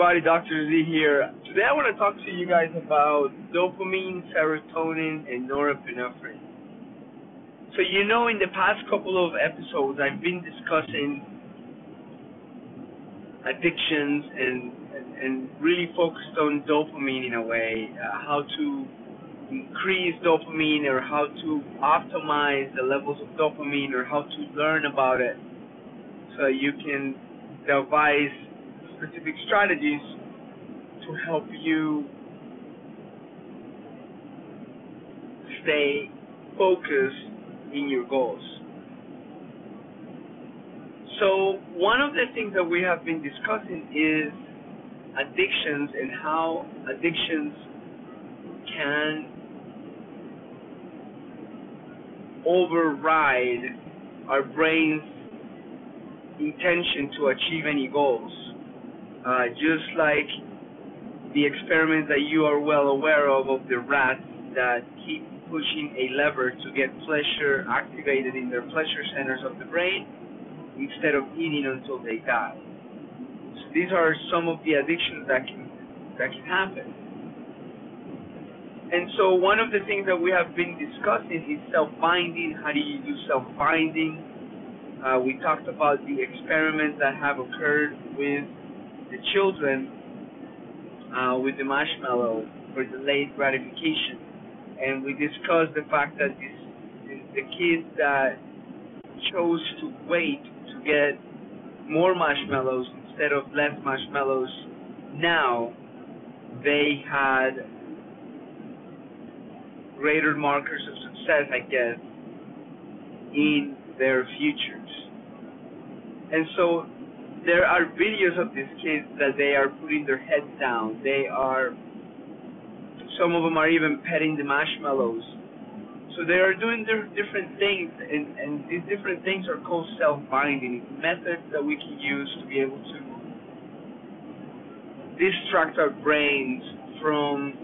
everybody, Dr. Z here. Today I want to talk to you guys about dopamine, serotonin, and norepinephrine. So you know in the past couple of episodes I've been discussing addictions and and, really focused on dopamine in a way, uh, how to increase dopamine or how to optimize the levels of dopamine or how to learn about it so you can devise specific strategies to help you stay focused in your goals. So, one of the things that we have been discussing is addictions and how addictions can override our brain's intention to achieve any goals. Uh, just like the experiment that you are well aware of of the rats that keep pushing a lever to get pleasure activated in their pleasure centers of the brain instead of eating until they die. So these are some of the addictions that can that can happen. And so one of the things that we have been discussing is self-binding. How do you do self-binding? Uh, we talked about the experiments that have occurred with the children uh, with the marshmallow for delayed gratification, and we discussed the fact that this, the kids that chose to wait to get more marshmallows instead of less marshmallows now they had greater markers of success, I guess, in their futures. And so there are videos of these kids that they are putting their heads down. They are, some of them are even petting the marshmallows. So they are doing different things, and, and these different things are called self-binding. methods that we can use to be able to distract our brains from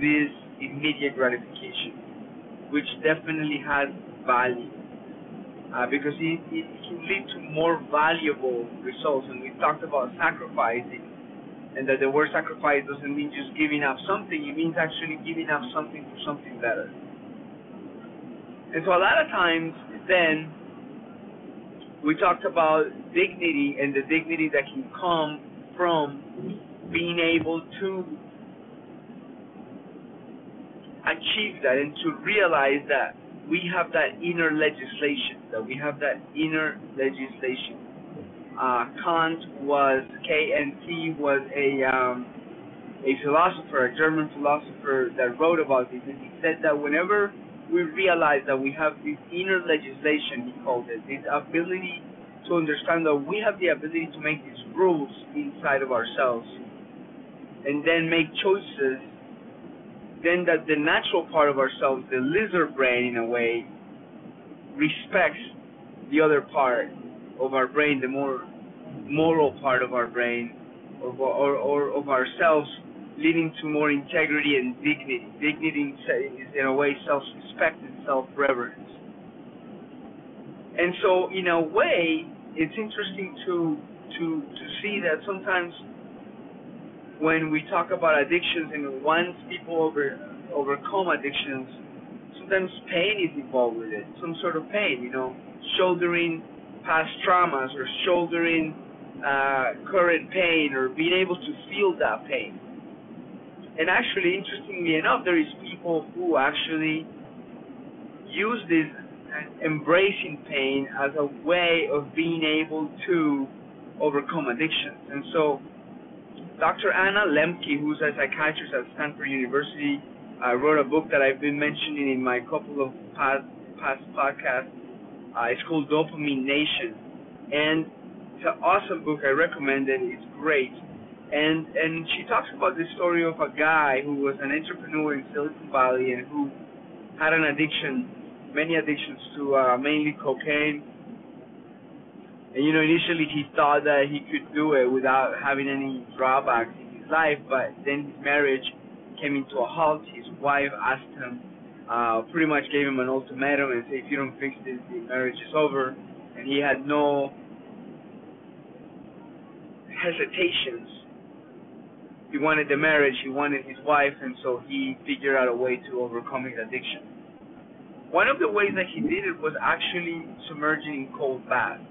this immediate gratification, which definitely has value uh, because it, it can lead to more valuable results. And we talked about sacrificing, and that the word sacrifice doesn't mean just giving up something, it means actually giving up something for something better. And so a lot of times, then, we talked about dignity and the dignity that can come from being able to achieve that and to realize that we have that inner legislation, that we have that inner legislation. Uh, Kant was, K-N-T was a, um, a philosopher, a German philosopher that wrote about this, and he said that whenever we realize that we have this inner legislation, he called it, this ability to understand that we have the ability to make these rules inside of ourselves, and then make choices then that the natural part of ourselves, the lizard brain in a way, respects the other part of our brain, the more moral part of our brain, or, or, or of ourselves, leading to more integrity and dignity. Dignity is in a way self-respect and self-reverence. And so, in a way, it's interesting to to to see that sometimes when we talk about addictions and once people over overcome addictions, sometimes pain is involved with it, some sort of pain, you know, shouldering past traumas or shouldering uh, current pain or being able to feel that pain. And actually, interestingly enough, there is people who actually use this embracing pain as a way of being able to overcome addictions. And so Dr. Anna Lembke, who's a psychiatrist at Stanford University, uh, wrote a book that I've been mentioning in my couple of past, past podcasts. Uh, it's called Dopamine Nation, and it's an awesome book. I recommend it. It's great. And and she talks about the story of a guy who was an entrepreneur in Silicon Valley and who had an addiction, many addictions to uh, mainly cocaine and you know, initially he thought that he could do it without having any drawbacks in his life, but then his marriage came into a halt. His wife asked him, uh, pretty much gave him an ultimatum and said, if you don't fix this, the marriage is over. And he had no hesitations he wanted the marriage, he wanted his wife, and so he figured out a way to overcome his addiction. One of the ways that he did it was actually submerging in cold baths.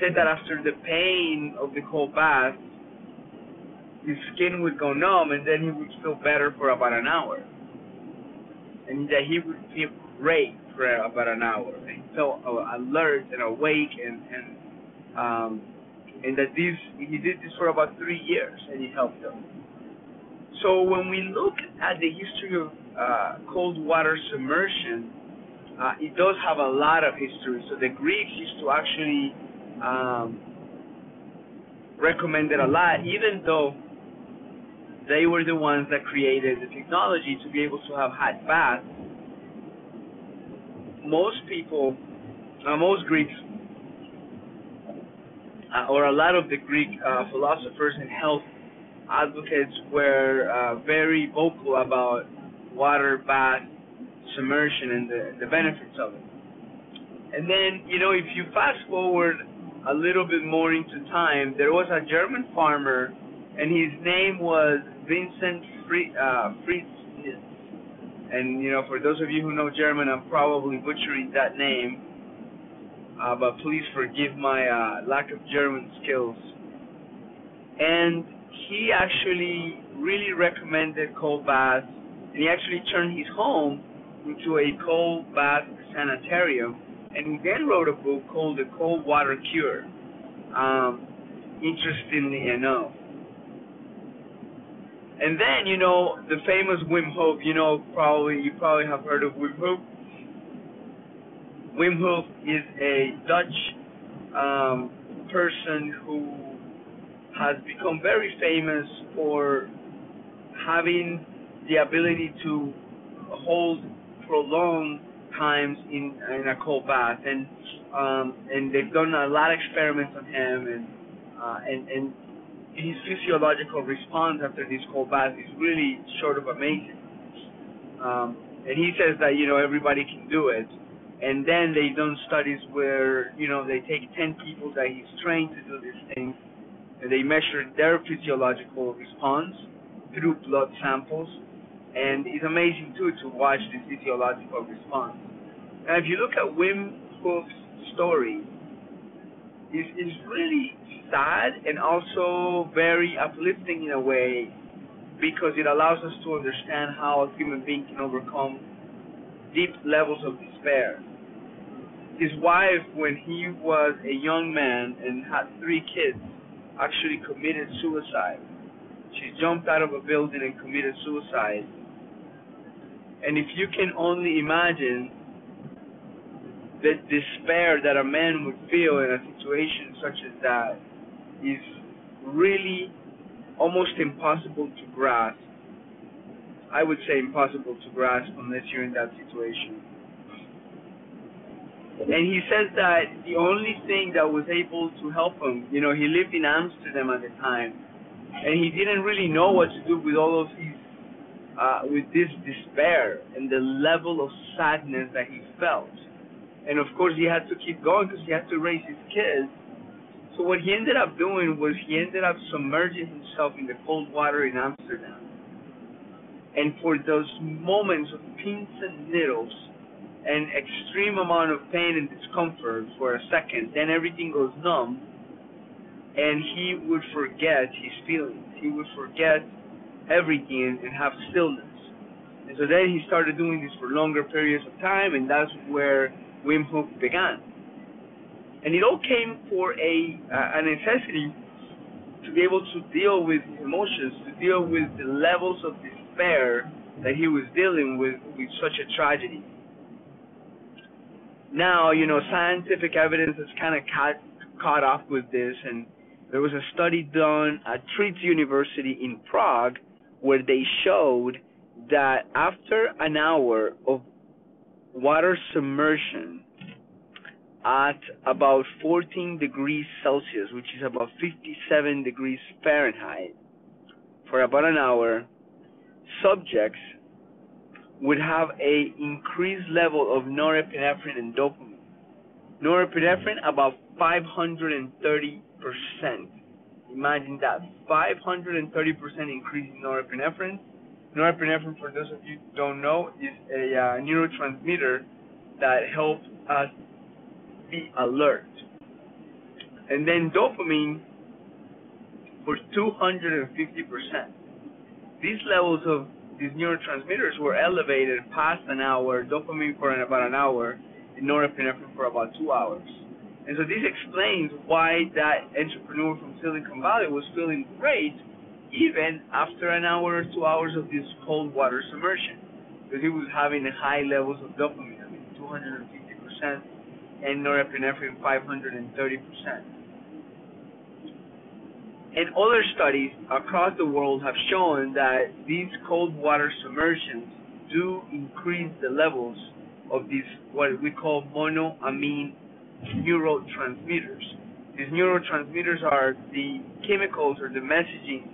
Said that after the pain of the cold bath, his skin would go numb and then he would feel better for about an hour. And that he would feel great for about an hour. And felt alert and awake and, and um, and that he did this for about three years and it helped him. So when we look at the history of uh, cold water submersion, uh, it does have a lot of history. So the Greeks used to actually um, recommend it a lot, even though they were the ones that created the technology to be able to have hot baths. Most people, uh, most Greeks uh, or a lot of the Greek uh, philosophers and health advocates were uh, very vocal about water bath submersion and the, the benefits of it. And then, you know, if you fast forward a little bit more into time, there was a German farmer, and his name was Vincent Fritz. Uh, and you know, for those of you who know German, I'm probably butchering that name uh, but please forgive my uh, lack of German skills. And he actually really recommended cold baths, and he actually turned his home into a cold bath sanitarium. And he then wrote a book called The Cold Water Cure. Um, interestingly enough. And then, you know, the famous Wim Hof, you know, probably, you probably have heard of Wim Hof Wim Hof is a Dutch um, person who has become very famous for having the ability to hold prolonged times in in a cold bath, and um, and they've done a lot of experiments on him, and uh, and and his physiological response after this cold bath is really sort of amazing. Um, and he says that you know everybody can do it, and then they've done studies where you know they take 10 people that he's trained to do this thing and they measure their physiological response through blood samples and it's amazing too to watch the physiological response and if you look at Wim Hof's story it's, it's really sad and also very uplifting in a way because it allows us to understand how a human being can overcome deep levels of despair his wife, when he was a young man and had three kids, actually committed suicide. She jumped out of a building and committed suicide. And if you can only imagine the despair that a man would feel in a situation such as that is really almost impossible to grasp. I would say impossible to grasp unless you're in that situation. And he says that the only thing that was able to help him, you know, he lived in Amsterdam at the time, and he didn't really know what to do with all of these, uh, with this despair and the level of sadness that he felt. And of course, he had to keep going because he had to raise his kids. So what he ended up doing was he ended up submerging himself in the cold water in Amsterdam. And for those moments of pins and needles, an extreme amount of pain and discomfort for a second, then everything goes numb, and he would forget his feelings. He would forget everything and have stillness. And so then he started doing this for longer periods of time, and that's where Wim Hof began. And it all came for a a necessity to be able to deal with emotions, to deal with the levels of despair that he was dealing with with such a tragedy now, you know, scientific evidence has kind of caught, caught up with this, and there was a study done at Trits University in Prague where they showed that after an hour of water submersion at about 14 degrees Celsius, which is about 57 degrees Fahrenheit, for about an hour, subjects would have a increased level of norepinephrine and dopamine. Norepinephrine about 530 percent, imagine that 530% increase in norepinephrine. Norepinephrine, for those of you who don't know, is a uh, neurotransmitter that helps us be alert. And then dopamine for 250%. These levels of these neurotransmitters were elevated past an hour, dopamine for about an hour, and norepinephrine for about two hours. And so this explains why that entrepreneur from Silicon Valley was feeling great even after an hour or two hours of this cold water submersion. Because he was having high levels of dopamine, I mean 250%, and norepinephrine 530%. And other studies across the world have shown that these cold water submersions do increase the levels of these what we call monoamine neurotransmitters. These neurotransmitters are the chemicals or the messaging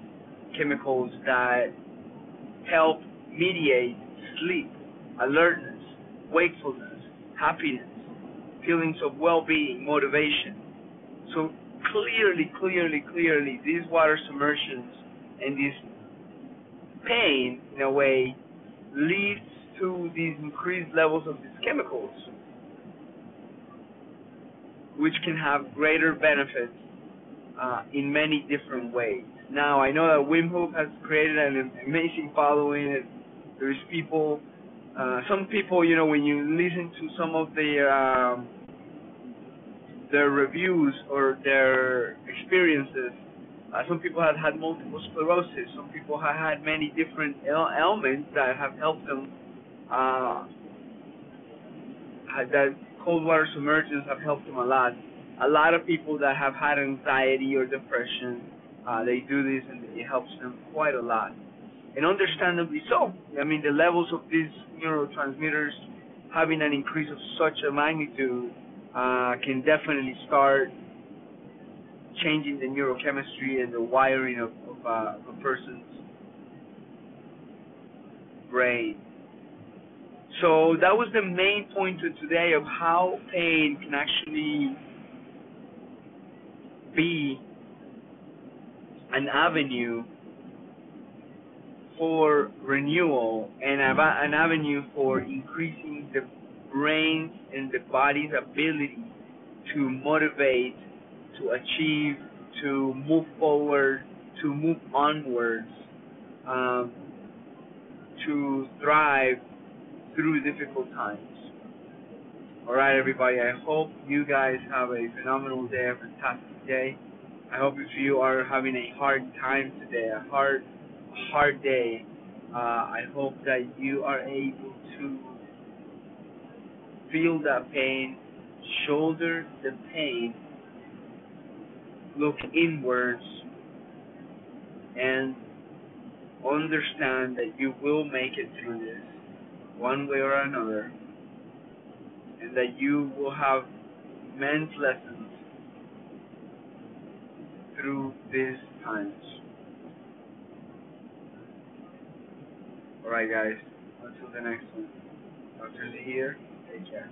chemicals that help mediate sleep, alertness, wakefulness, happiness, feelings of well-being, motivation. So clearly, clearly, clearly, these water submersions and this pain, in a way, leads to these increased levels of these chemicals, which can have greater benefits uh, in many different ways. Now, I know that Wim Hof has created an amazing following. There's people, uh, some people, you know, when you listen to some of the um, their reviews or their experiences. Uh, some people have had multiple sclerosis. Some people have had many different ailments that have helped them. Uh, that cold water submersions have helped them a lot. A lot of people that have had anxiety or depression, uh, they do this and it helps them quite a lot. And understandably so. I mean, the levels of these neurotransmitters having an increase of such a magnitude uh, can definitely start changing the neurochemistry and the wiring of, of, uh, a person's brain. So that was the main point of today of how pain can actually be an avenue for renewal and an avenue for increasing the brain's and the body's ability to motivate, to achieve, to move forward, to move onwards, um, to thrive through difficult times. All right, everybody. I hope you guys have a phenomenal day, a fantastic day. I hope if you are having a hard time today, a hard, hard day, uh, I hope that you are able to feel that pain, shoulder the pain, look inwards, and understand that you will make it through this one way or another, and that you will have immense lessons through these times. Alright guys, until the next one. Dr. Z here. Take care.